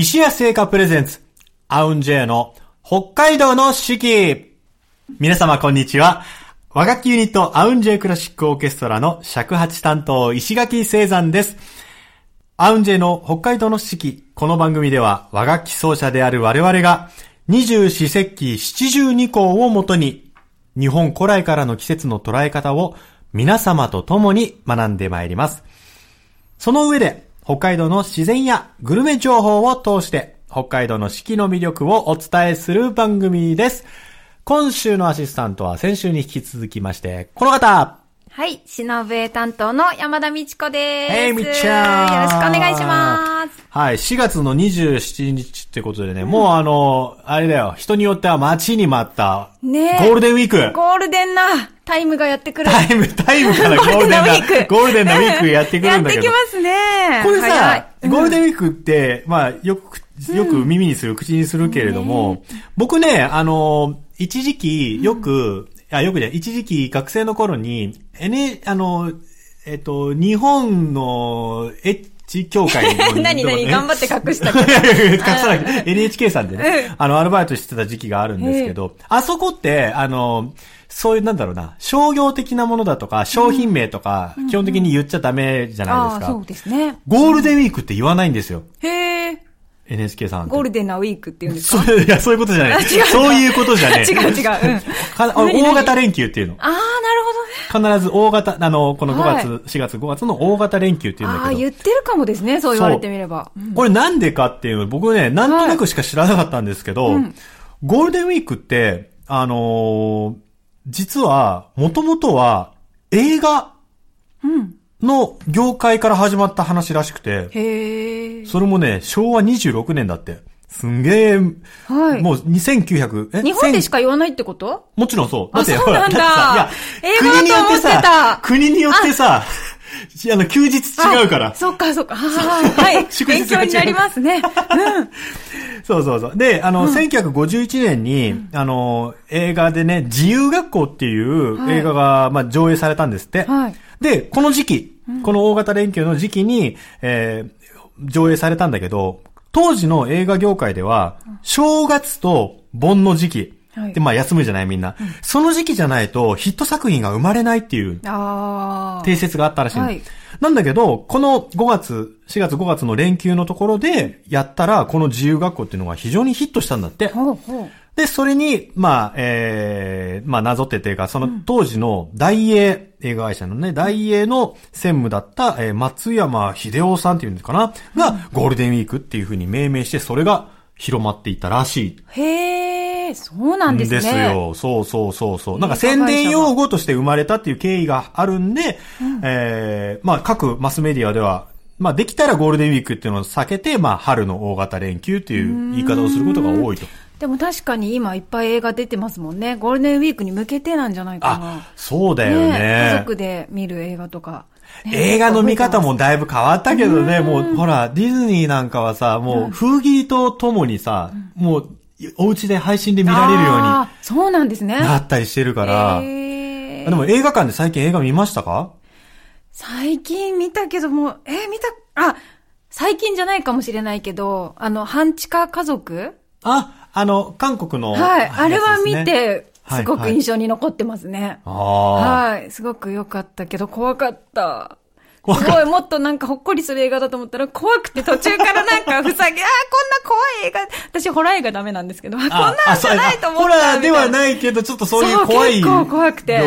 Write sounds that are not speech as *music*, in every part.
石屋製菓プレゼンツ、アウンジェイの北海道の四季。皆様こんにちは。和楽器ユニットアウンジェイクラシックオーケストラの尺八担当石垣聖山です。アウンジェイの北海道の四季。この番組では和楽器奏者である我々が二十四節気七十二項をもとに日本古来からの季節の捉え方を皆様と共に学んでまいります。その上で北海道の自然やグルメ情報を通して北海道の四季の魅力をお伝えする番組です。今週のアシスタントは先週に引き続きまして、この方はい、しのぶえ担当の山田美智子です。えいみっちゃんよろしくお願いします。はい、4月の27日ってことでね、もうあの、あれだよ、人によっては待ちに待った、ねえゴールデンウィーク。ゴールデンなタイムがやってくる。タイム、タイムからゴールデンな *laughs* ゴールデンウィークゴールデンなウィークやってくるんだけど。やってきますね。これ早さい、ゴールデンウィークって、まあ、よく、よく耳にする、口にするけれども、僕ね、あの、一時期、よく、あ、よくね、一時期学生の頃に、N、あの、えっと、日本のエッチ協会の *laughs* 何何頑張って隠したけ。*laughs* 隠さな NHK さんでね、あの、アルバイトしてた時期があるんですけど、あそこって、あの、そういう、なんだろうな、商業的なものだとか、商品名とか、基本的に言っちゃダメじゃないですか。そうですね。ゴールデンウィークって言わないんですよ。へえ、NHK さん。ゴールデンなウィークって言うんですか？そういや、そういうことじゃない。あ違うそういうことじゃねえ。*laughs* 違う違う。大型連休っていうの。ああ。必ず大型、あの、この5月、はい4月5月の大型連休っていうんああ、だけど。言ってるかもですね。そう言われてみれば。うんこれなんでかっていうの、僕ね、なんとなくしか知らなかったんですけど、うんゴールデンウィークって、あのー実は、もともとは映画うん。の業界から始まった話らしくて、へえ。それもね、昭和26年だって。すんげえ、はい。もう2900、え？日本でしかか言わないってこと？もちろんそう。あってそうなんだほらってさ映画だといや、思ってた国によってさ、国によってさ、*laughs* あの、休日違うから。そっかそっか。はい。はい。*laughs* 祝日勉強になりますね。うん。*laughs* そうそうそう。で、あの、1951年に、あの、映画でね、自由学校っていうはい映画が、まあ、上映されたんですって。はいで、この時期、この大型連休の時期に、えー上映されたんだけど、当時の映画業界では、正月と盆の時期、はいで、まあ、休むじゃないみんな、その時期じゃないとヒット作品が生まれないっていう。定説があったらしいの、はいなんだけど、この5月、4月5月の連休のところでやったら、この自由学校っていうのが非常にヒットしたんだって。ほうほう。で、それに、まあ、えー、まあ、なぞってっていうか、その当時の大英、映画会社のね、大英の専務だった、えー松山秀夫さんっていうんですかな、が、ゴールデンウィークっていうふうに命名して、それが広まっていったらしい。へえ、そうなんですね。ですよ。そうそうそうそう。なんか宣伝用語として生まれたっていう経緯があるんで、えー、まあ各マスメディアでは、まあできたらゴールデンウィークっていうのを避けて、まあ春の大型連休っていう言い方をすることが多いと。でも確かに今いっぱい映画出てますもんね。ゴールデンウィークに向けてなんじゃないかなあ。、そうだよね。家族で見る映画とか。ね映画の見方もだいぶ変わったけどね、もう、ほら、ディズニーなんかはさ、もう、風紀とともにさ、もう、お家で配信で見られるようにそうなんですね。なったりしてるから、でも映画館で最近映画見ましたか？最近見たけども、えー見た、あ、最近じゃないかもしれないけど、あの、半地下家族？あ、あの、韓国の、はい。あれは見て、すごく印象に残ってますね。ああ。はい。すごく良かったけど、怖かった。すごい、もっとなんかほっこりする映画だと思ったら、怖くて途中からなんか *laughs* ふさぎ、あーこんな怖い映画、私ホラー映画ダメなんですけど、あこんなんじゃないと思った。ホラーではみないけど、ちょっとそういう怖い。結構怖くて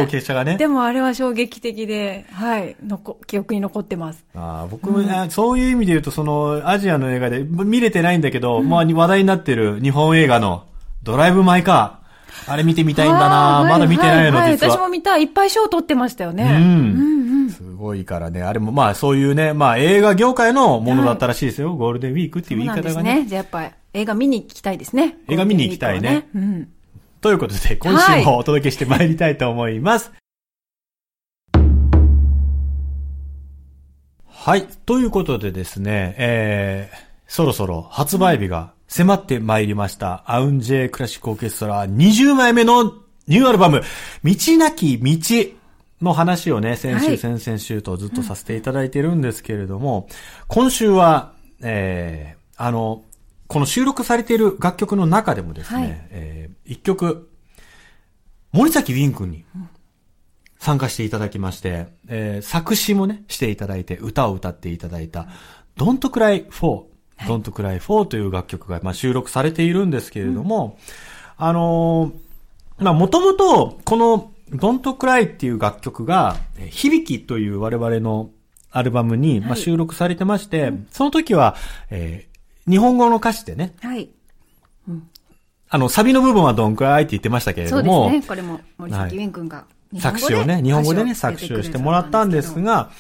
ね。でもあれは衝撃的で、はい、のこ記憶に残ってます。あー僕も、ねそういう意味で言うと、その、アジアの映画で、見れてないんだけど、まあ、話題になってる日本映画の、ドライブ・マイ・カー。あれ見てみたいんだな、まだ見てないの、はは実は。私も見た。いっぱい賞取ってましたよね。うんうんうん。すごいからね。あれも、まあ、そういうね、まあ、映画業界のものだったらしいですよ。ゴールデンウィークっていうそう言い方がね。なんですね。じゃあやっぱ映画見に行きたいですね。映画見に行きたいねゴールデンウィークはねということで、今週もお届けしてまいりたいと思います。はい。ということでですね、えー、そろそろ発売日が迫ってまいりました。アウンジェクラシックオーケストラ20枚目のニューアルバム、道なき道の話をね、先週、はい先々週とずっとさせていただいてるんですけれども、今週は、えー、あの、この収録されている楽曲の中でもですね、はいえー一曲、森崎ウィン君に参加していただきまして、えー作詞もね、していただいて、歌を歌っていただいた、Don't Cry For、Don't Cry For という楽曲が、まあ、収録されているんですけれども、あのーまあ、もともと、この Don't Cry っていう楽曲が、えー響きという我々のアルバムに、まあ、収録されてまして、その時は、えー日本語の歌詞でね、はい。あの、サビの部分はどんくらいって言ってましたけれども、そうですね。これも森崎ウィン君が作詞をね、日本語でね、作詞をしてもらったんですが、が、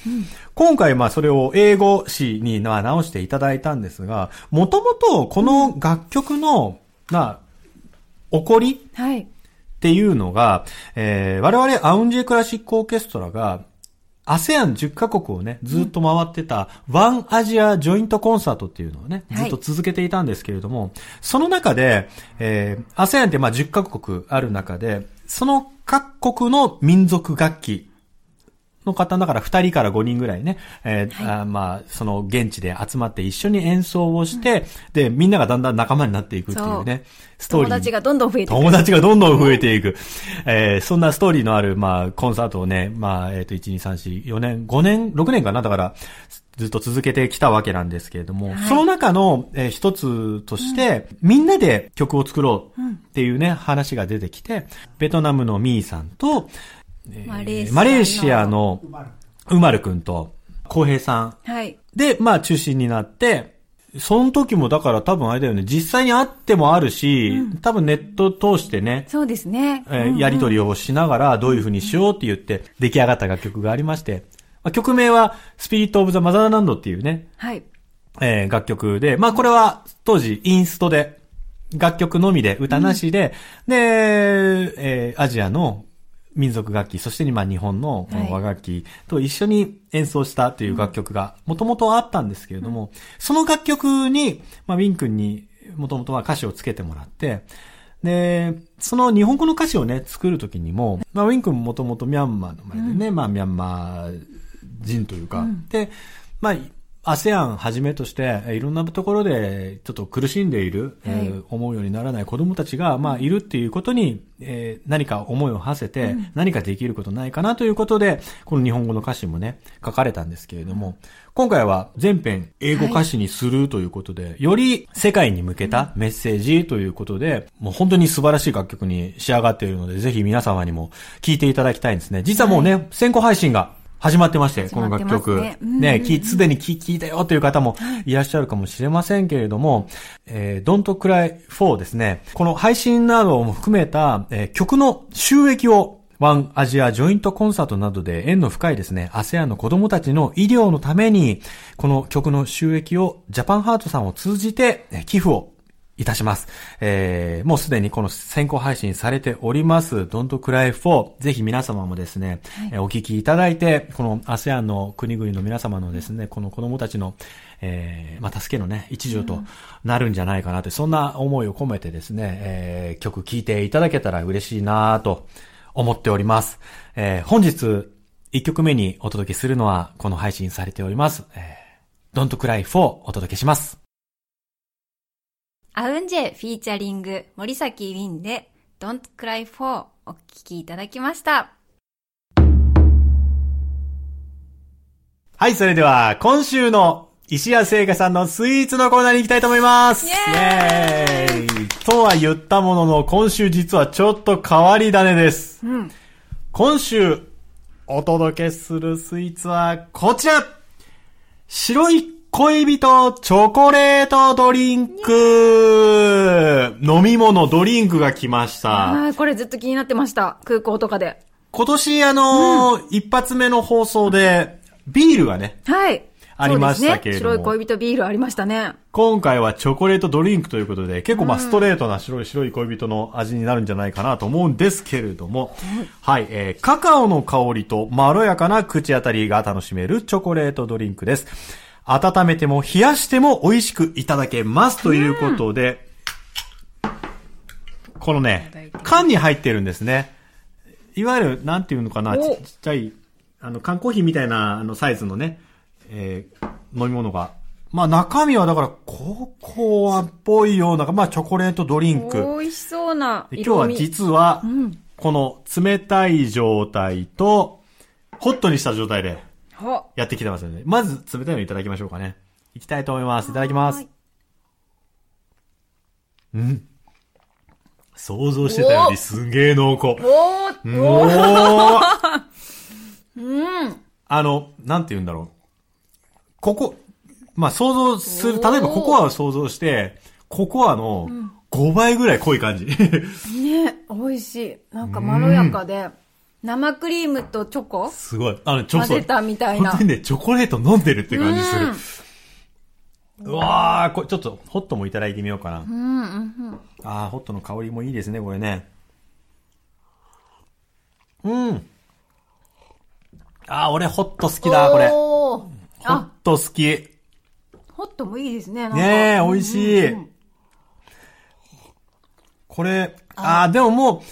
今回まあそれを英語詞にまあ直していただいたんですが、もともとこの楽曲の、まあ、起こりはい。っていうのが、えー我々アウンジェクラシックオーケストラが、ASEAN10 カ国をね、ずっと回ってた、ワンアジアジョイントコンサートっていうのをね、はい。ずっと続けていたんですけれども、その中で、えー、ASEAN ってまあ10カ国ある中で、その各国の民族楽器。の方だから2人から5人ぐらいね、えーあーまあ、その現地で集まって一緒に演奏をして、で、みんながだんだん仲間になっていくっていうね、ストーリー。友達がどんどん増えていく。友達がどんどん増えていく。えーそんなストーリーのある、まあ、コンサートをね、まあ、えっ、と、1、2、3、4、4年、5年、6年かな？だから、ずっと続けてきたわけなんですけれども、はい。その中の、えー一つとして、みんなで曲を作ろうっていうね、話が出てきて、ベトナムのミーさんと、えーマレーシアレーシアのウマル君と、浩平さんはい。で、まあ中心になって、その時もだから多分あれだよね、実際に会ってもあるし、多分ネット通してね、そうですね。えーやりとりをしながらどういう風にしようって言って出来上がった楽曲がありまして、まあ、曲名はスピリットオブザマザーランドっていうね、はい。えー楽曲で、まあこれは当時インストで、楽曲のみで、歌なしで、で、えーアジアの民族楽器、そして今日本のこの和楽器と一緒に演奏したという楽曲がもともとあったんですけれども、その楽曲に、まあ、ウィン君にもともとは歌詞をつけてもらって、で、その日本語の歌詞をね、作るときにも、まあ、ウィン君ももともとミャンマーの生まれでね、まあ、ミャンマー人というか、で、まあ、ASEAN はじめとして、えーいろんなところでちょっと苦しんでいる、えーはい。思うようにならない子供たちが、まあ、いるっていうことに、えー何か思いを馳せて、何かできることないかなということで、この日本語の歌詞もね、書かれたんですけれども、今回は全編英語歌詞にするということで、より世界に向けたメッセージということで、もう本当に素晴らしい楽曲に仕上がっているので、ぜひ皆様にも聴いていただきたいんですね。実はもうね、先行配信が始まってまして、この楽曲。ねすでに聞聞いたよという方もい。らっしゃるかもしれませんけれども、えー、Don't Cry For ですね、この配信なども含めた、えー曲の収益をワンアジアジョイントコンサートなどで縁の深いですね、ASEAN の子供たちの医療のために、この曲の収益をジャパンハートさんを通じてえー寄付をいたします。えー、もうすでにこの先行配信されております、Don't Cry For。ぜひ皆様もですね、えーお聞きいただいて、この ASEAN の国々の皆様のですね、この子供たちの、えー、まあ、助けのね、一助となるんじゃないかなと、そんな思いを込めてですね、えー、曲聴いていただけたら嬉しいなと思っております。えー、本日、1曲目にお届けするのは、この配信されております、えー、Don't Cry For お届けします。アウンジェフィーチャリング森崎ウィンで Don't Cry For お聞きいただきました。はい、それでは、今週の石谷製菓さんのスイーツのコーナーに行きたいと思います。イエーイとは言ったものの、今週実はちょっと変わり種です。うん。今週、お届けするスイーツはこちら白い恋人チョコレートドリンク飲み物、ドリンクが来ました。これずっと気になってました。空港とかで。今年あのー一発目の放送で、ビールがね、はい。ありましたけれどもね。白い恋人ビールありましたね。今回はチョコレートドリンクということで、結構まあストレートな白い白い恋人の味になるんじゃないかなと思うんですけれども、はい、えーカカオの香りとまろやかな口当たりが楽しめるチョコレートドリンクです。温めても冷やしても美味しくいただけますということで、このね、缶に入ってるんですね。いわゆる、なんていうのかな、ちおちっちゃい、あの、缶コーヒーみたいな、あの、サイズのね、えー飲み物がまあ中身はだからココアっぽいような、まあチョコレートドリンク。美味しそうなで今日は。実はう、ん。この冷たい状態と、ホットにした状態でほやってきてますので、まず冷たいのいただきましょうかね。いきたいと思います。いただきますはい。うん。想像してたよりすげえ濃厚。おーおーうん。あの、なんて言うんだろう。ここ、まあ想像する、例えばココアを想像して、ココアの5倍ぐらい濃い感じ。ね、美味しい。なんかまろやかで、生クリームとチョコ？すごい。あの、ちょっと、混ぜたみたいなね、チョコレート飲んでるって感じする。うわー、これちょっとホットもいただいてみようかな。うん、うん、うん。あー、ホットの香りもいいですね、これね。うん。あー、俺ホット好きだ、これ。ホッあ、ト好き。ホットもいいですね。ねえ、美味しい。うんうんこれ、あー、でもも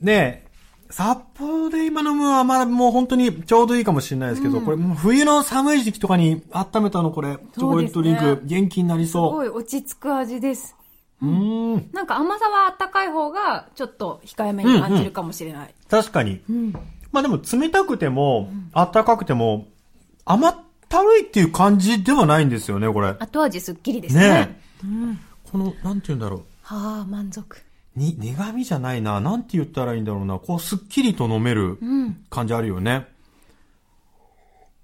う、ねえ、札幌で今飲むはまだもう本当にちょうどいいかもしれないですけど、これもう冬の寒い時期とかに温めたのこれ、チョコレートドリンク、元気になりすそごい落ち着く味です。う。うーん。なんか甘さはあったかい方が、ちょっと控えめに感じるかもしれない。確かに。うん。まあでも冷たくても、温かくても、甘ったるいっていう感じではないんですよね、これ。後味すっきりですね。ねうん。え。この、なんて言うんだろう。はあ、満足。に、苦味じゃないな。なんて言ったらいいんだろうな。こう、すっきりと飲めるうん。感じあるよね。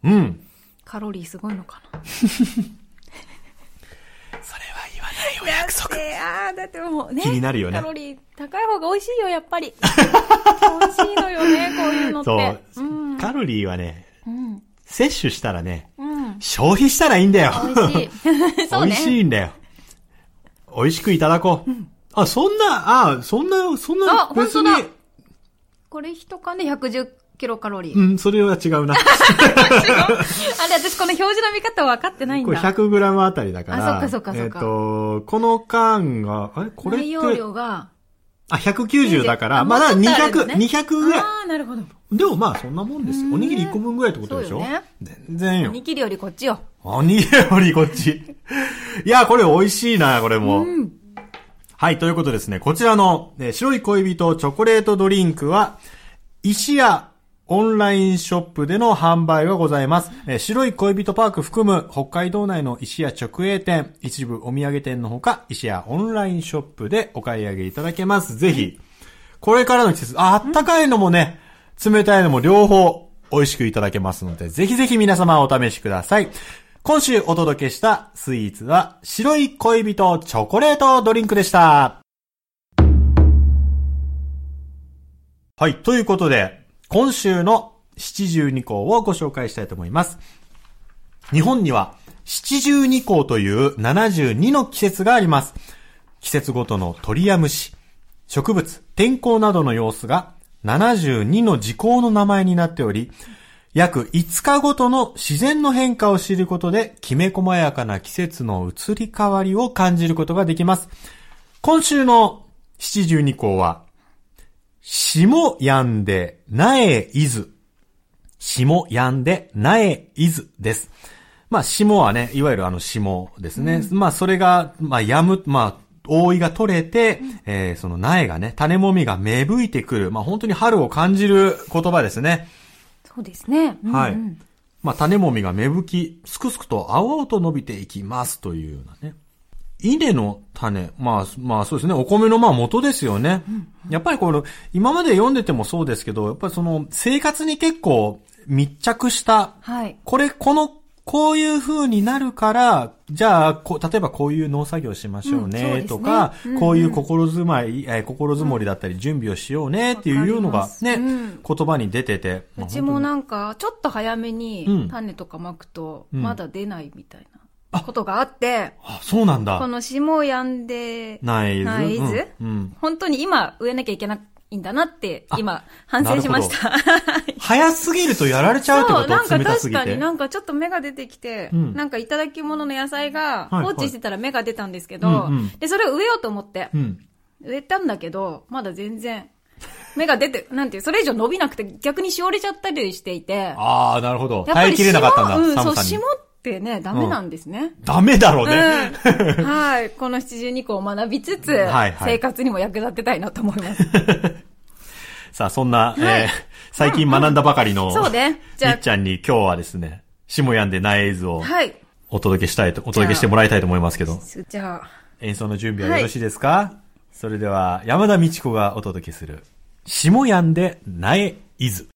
うん。カロリーすごいのかな。*laughs* それは言わないお約束。ああ、だってもうね。気になるよねカロリー高い方が美味しいよ、やっぱり。*laughs* 美味しいのよね、こういうのって。そう、ん。カロリーはね、うん。摂取したらね、うん。消費したらいいんだよ。美味しい。*laughs* そうね。美味しいんだよ。美味しくいただこう。あ、そんな、あ、そんな、そんあな、別に、本当だこれ一缶で110キロカロリー。うん、それは違うな。*laughs* あれ、私この表示の見方分かってないんこれだ。100グラムあたりだから。あそっかそっかそっかえっ、と、この缶が、あれ？これって、内容量が。あ、190だから、あまだもうちょっとある200、のね200ぐらい。ああ、なるほど。でもまあそんなもんですおにぎり1個分ぐらいってことでしょ？ね全然よお。にぎりよりこっちよ。おにぎりよりこっち。いや、これ美味しいな、これも。うん。はい、ということですね。こちらの、え白い恋人チョコレートドリンクは、石屋オンラインショップでの販売がございます。え白い恋人パーク含む北海道内の石屋直営店、一部お土産店のほか、石屋オンラインショップでお買い上げいただけます。ぜひ、これからの季節、あ、あったかいのもね、冷たいのも両方美味しくいただけますので、ぜひぜひ皆様お試しください。今週お届けしたスイーツは、白い恋人チョコレートドリンクでした。はい、ということで、今週の七十二項をご紹介したいと思います。日本には七十二項という72の季節があります。季節ごとの鳥や虫、植物、天候などの様子が72の時効の名前になっており、約5日ごとの自然の変化を知ることで、きめ細やかな季節の移り変わりを感じることができます。今週の七十二項は、霜やんで、苗いず。霜やんで、苗いずです。まあ、霜はね、いわゆるあの霜ですね。まあ、それが、まあ、やむ、まあ、覆いが取れて、えーその苗がね、種もみが芽吹いてくる。まあ、本当に春を感じる言葉ですね。そうですね。うんうんはい。まあ、種もみが芽吹き、すくすくと青々と伸びていきますというようなね。稲の種、まあ、まあそうですね、お米のまあ元ですよね。やっぱりこの、今まで読んでてもそうですけど、やっぱりその、生活に結構密着した、はい。これ、この、こういう風になるから、じゃあ、こう例えばこういう農作業しましょうねね、とか、うん。うんこういう心づまい、えー心づもりだったり準備をしようね、っていうのがね、うん。言葉に出てて。うちもなんか、ちょっと早めうん。に種とかまくと、うん。まだ出ないみたいなことがあって、あ、そうなんこだ。の霜やんで、ないず。ないん。うん。本当に今植えなきゃいけないんだなって、今、反省しました。*laughs* 早すぎるとやられちゃうってこそう、なんとか。確かになんかちょっと芽が出てきて、うんなんかいただき物の野菜がはい放置してたら芽が出たんですけど、うんうんで、それを植えようと思って、うん。植えたんだけど、まだ全然、芽が出て、なんていう、それ以上伸びなくて逆にしおれちゃったりしていて、ああ、なるほど。やっぱり耐えきれなかったんだ、霜うん、そう。霜ってね、ダメなんですね。ダメだろうね。うんはい。この七十二個を学びつつ、はいはい生活にも役立てたいなと思います。*laughs* さあ、そんな、えー最近学んだばかりの、*laughs* そうね。じゃみっちゃんに今日はですね、下やんでない映像あ、をはい。お届けしたいと、お届けしてもらいたいと思いますけど、じゃあ、演奏の準備はよろしいですか、それでは、山田美智子がお届けする、下やんで苗伊豆。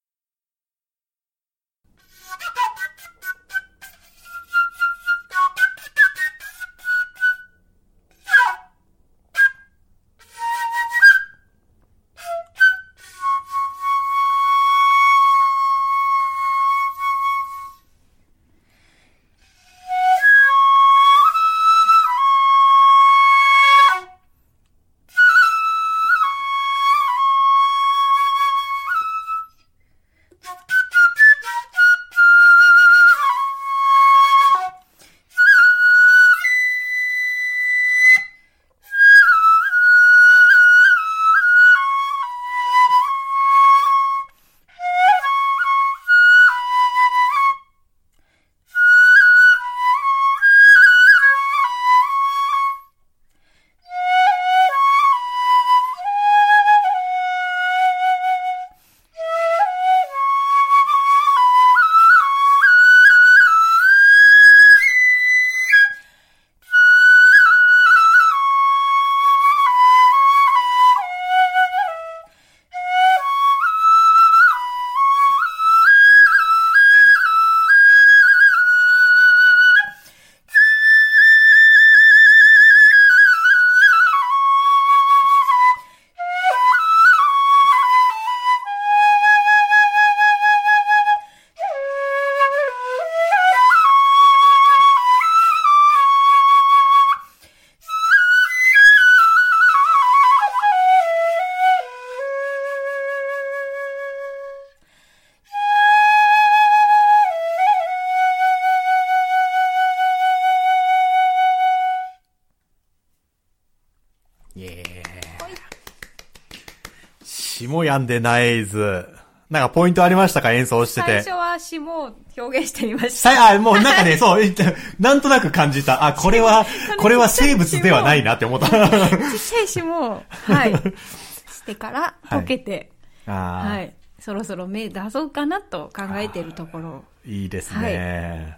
下やんでないず。なんかポイントありましたか？演奏してて最初。は下を表現してみました。さあ、もうなんかね、そう、えっとなんとなく感じた。あ、これは、これは生物ではないなって思った。ちっちゃい下を、はい。してから、*laughs* 溶けて、あーはい。そろそろ目出そうかなと考えているところ。いいですね。み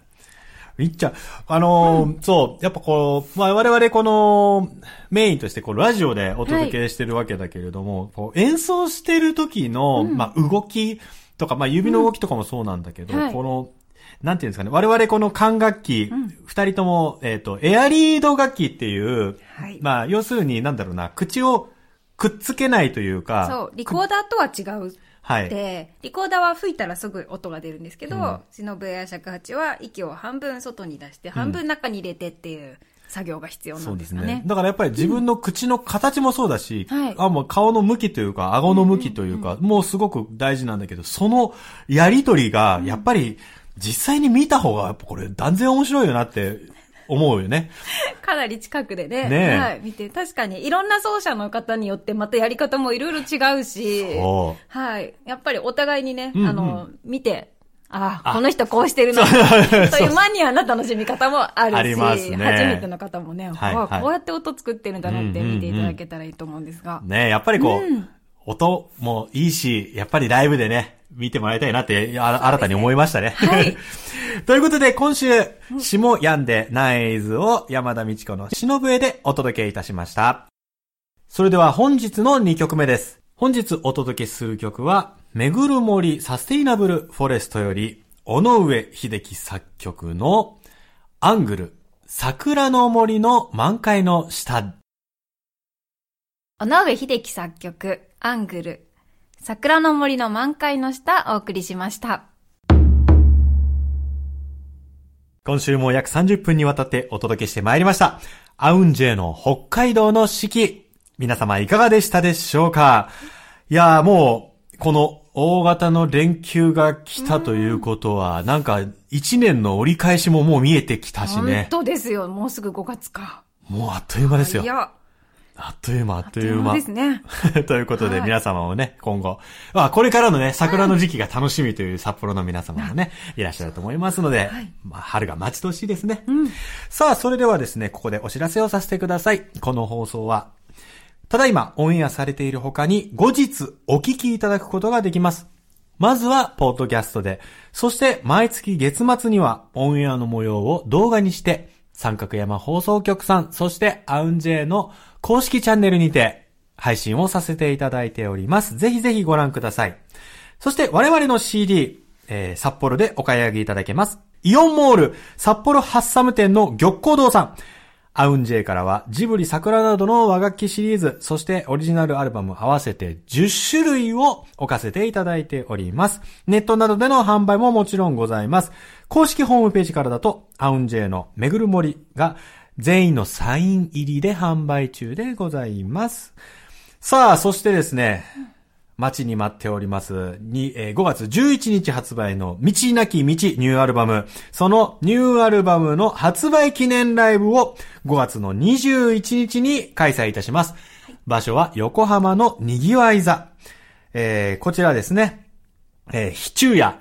っちゃん、あのーそう、やっぱこう、まあ、我々この、メインとしてこう、ラジオでお届けしてるわけだけれども、こう演奏してる時の、まあ、動きとか、まあ、指の動きとかもそうなんだけど、はい。この、なんていうんですかね、我々この管楽器、二、人とも、えっ、と、エアリード楽器っていう、はい。まあ、要するになんだろうな、口をくっつけないというか、そう、リコーダーとは違う。はい。で、リコーダーは吹いたらすぐ音が出るんですけど、うん忍や尺八は息を半分外に出して、半分中に入れてっていう作業が必要なんでですすかね。ね。だからやっぱり自分の口の形もそうだし、はいあもう顔の向きというか、顎の向きというか、もうすごく大事なんだけど、そのやりとりが、やっぱり実際に見た方が、やっぱこれ断然面白いよなって思うよね。かなり近くでね、ねえ。はい、見て、確かにいろんな奏者の方によってまたやり方もいろいろ違うし、はい。やっぱりお互いにね、うんうん。あの、見て、ああ、あ。この人こうしてるな、そう。そういうマニアな楽しみ方もあるし、ありますね。初めての方もね、はいはい。こうやって音作ってるんだなってうんうんうん見ていただけたらいいと思うんですが。ねやっぱりこう、うん。音もいいし、やっぱりライブでね、見てもらいたいなって、あ新たに思いましたね。はい *laughs* ということで、今週、下やんでナイズを山田美智子の忍笛でお届けいたしました。それでは本日の2曲目です。本日お届けする曲は、めぐる森サステイナブルフォレストより、尾上秀樹作曲のアングル、桜の森の満開の下。尾上秀樹作曲、アングル、桜の森の満開の下、お送りしました。今週も約30分にわたってお届けしてまいりました。アウンジェの北海道の四季。皆様いかがでしたでしょうか？いやーもう、この大型の連休が来たということは、なんか一年の折り返しももう見えてきたしね本。当ですよ。もうすぐ5月か。もうあっという間ですよい。や、あっという間、あっという間。ですね。*laughs* ということで、はい皆様もね、今後、まあ、これからのね、桜の時期が楽しみという札幌の皆様もね、いらっしゃると思いますので、はいまあ、春が待ち遠しいですね。さあ、それではですね、ここでお知らせをさせてください。この放送は、ただいまオンエアされている他に、後日お聞きいただくことができます。まずは、ポッドキャストで、そして、毎月月末には、オンエアの模様を動画にして、三角山放送局さん、そして、アウンジェイの公式チャンネルにて、配信をさせていただいております。ぜひぜひご覧ください。そして、我々の CD、えー札幌でお買い上げいただけます。イオンモール、札幌ハッサム店の玉光堂さん。アウンジェイからはジブリ桜などの和楽器シリーズ、そしてオリジナルアルバム合わせて10種類を置かせていただいております。ネットなどでの販売ももちろんございます。公式ホームページからだと、アウンジェイのめぐる森が全員のサイン入りで販売中でございます。さあ、そしてですね、待ちに待っております。に、えー5月11日発売の道なき道ニューアルバム。そのニューアルバムの発売記念ライブを5月の21日に開催いたします。場所は横浜のにぎわい座。えーこちらですね、えー、非昼夜、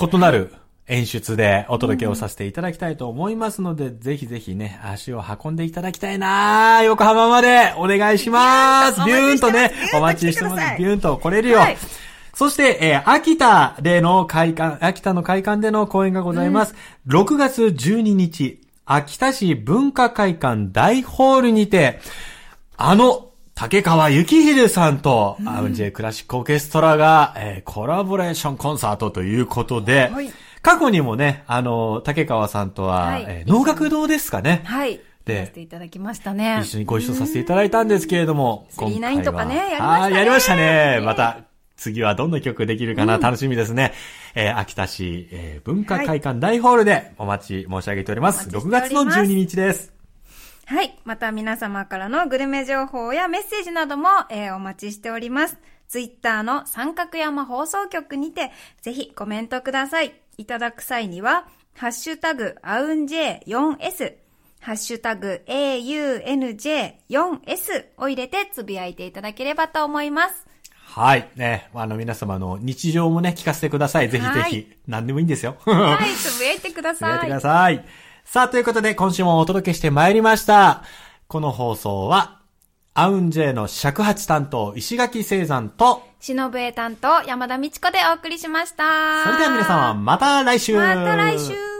異なる演出でお届けをさせていただきたいと思いますので、ぜひぜひね、足を運んでいただきたいな横浜まで。お願いします。ビビューンとね、おお待ちしててますす。ビューンと来れるよ。はい。そして、えー秋田での会館、秋田の会館での公演がございます。6月12日、秋田市文化会館大ホールにて、あの、竹川幸秀さんと、アウンジェイクラシックオーケストラが、えーコラボレーションコンサートということで、はい過去にもね、あの、竹川さんとは、はいえー能楽堂ですかね。はい。でていただきましたね。一緒にご一緒させていただいたんですけれども、うん今回は39とかねやりましたねやりましたね。ねまた、次はどんな曲できるかな、楽しみですね。えー秋田市、えー文化会館大ホールでお待ち申し上げております。6お待ちしております月の12日です。はい。また皆様からのグルメ情報やメッセージなども、えーお待ちしております。ツイッターの三角山放送局にて、ぜひコメントください。いただく際には、ハッシュタグ、アウン J4S、ハッシュタグ、AUNJ4S を入れてつぶやいていただければと思います。はい。ね、あの皆様の日常もね、聞かせてください。ぜひぜひ。はい何でもいいんですよ。はい、つぶやいてください。つぶやいてください。さあ、ということで、今週もお届けしてまいりました。この放送は、アウンジェイの尺八担当、石垣聖山と、忍ぶ担当、山田美智子でお送りしました。それでは皆様、また来週。また来週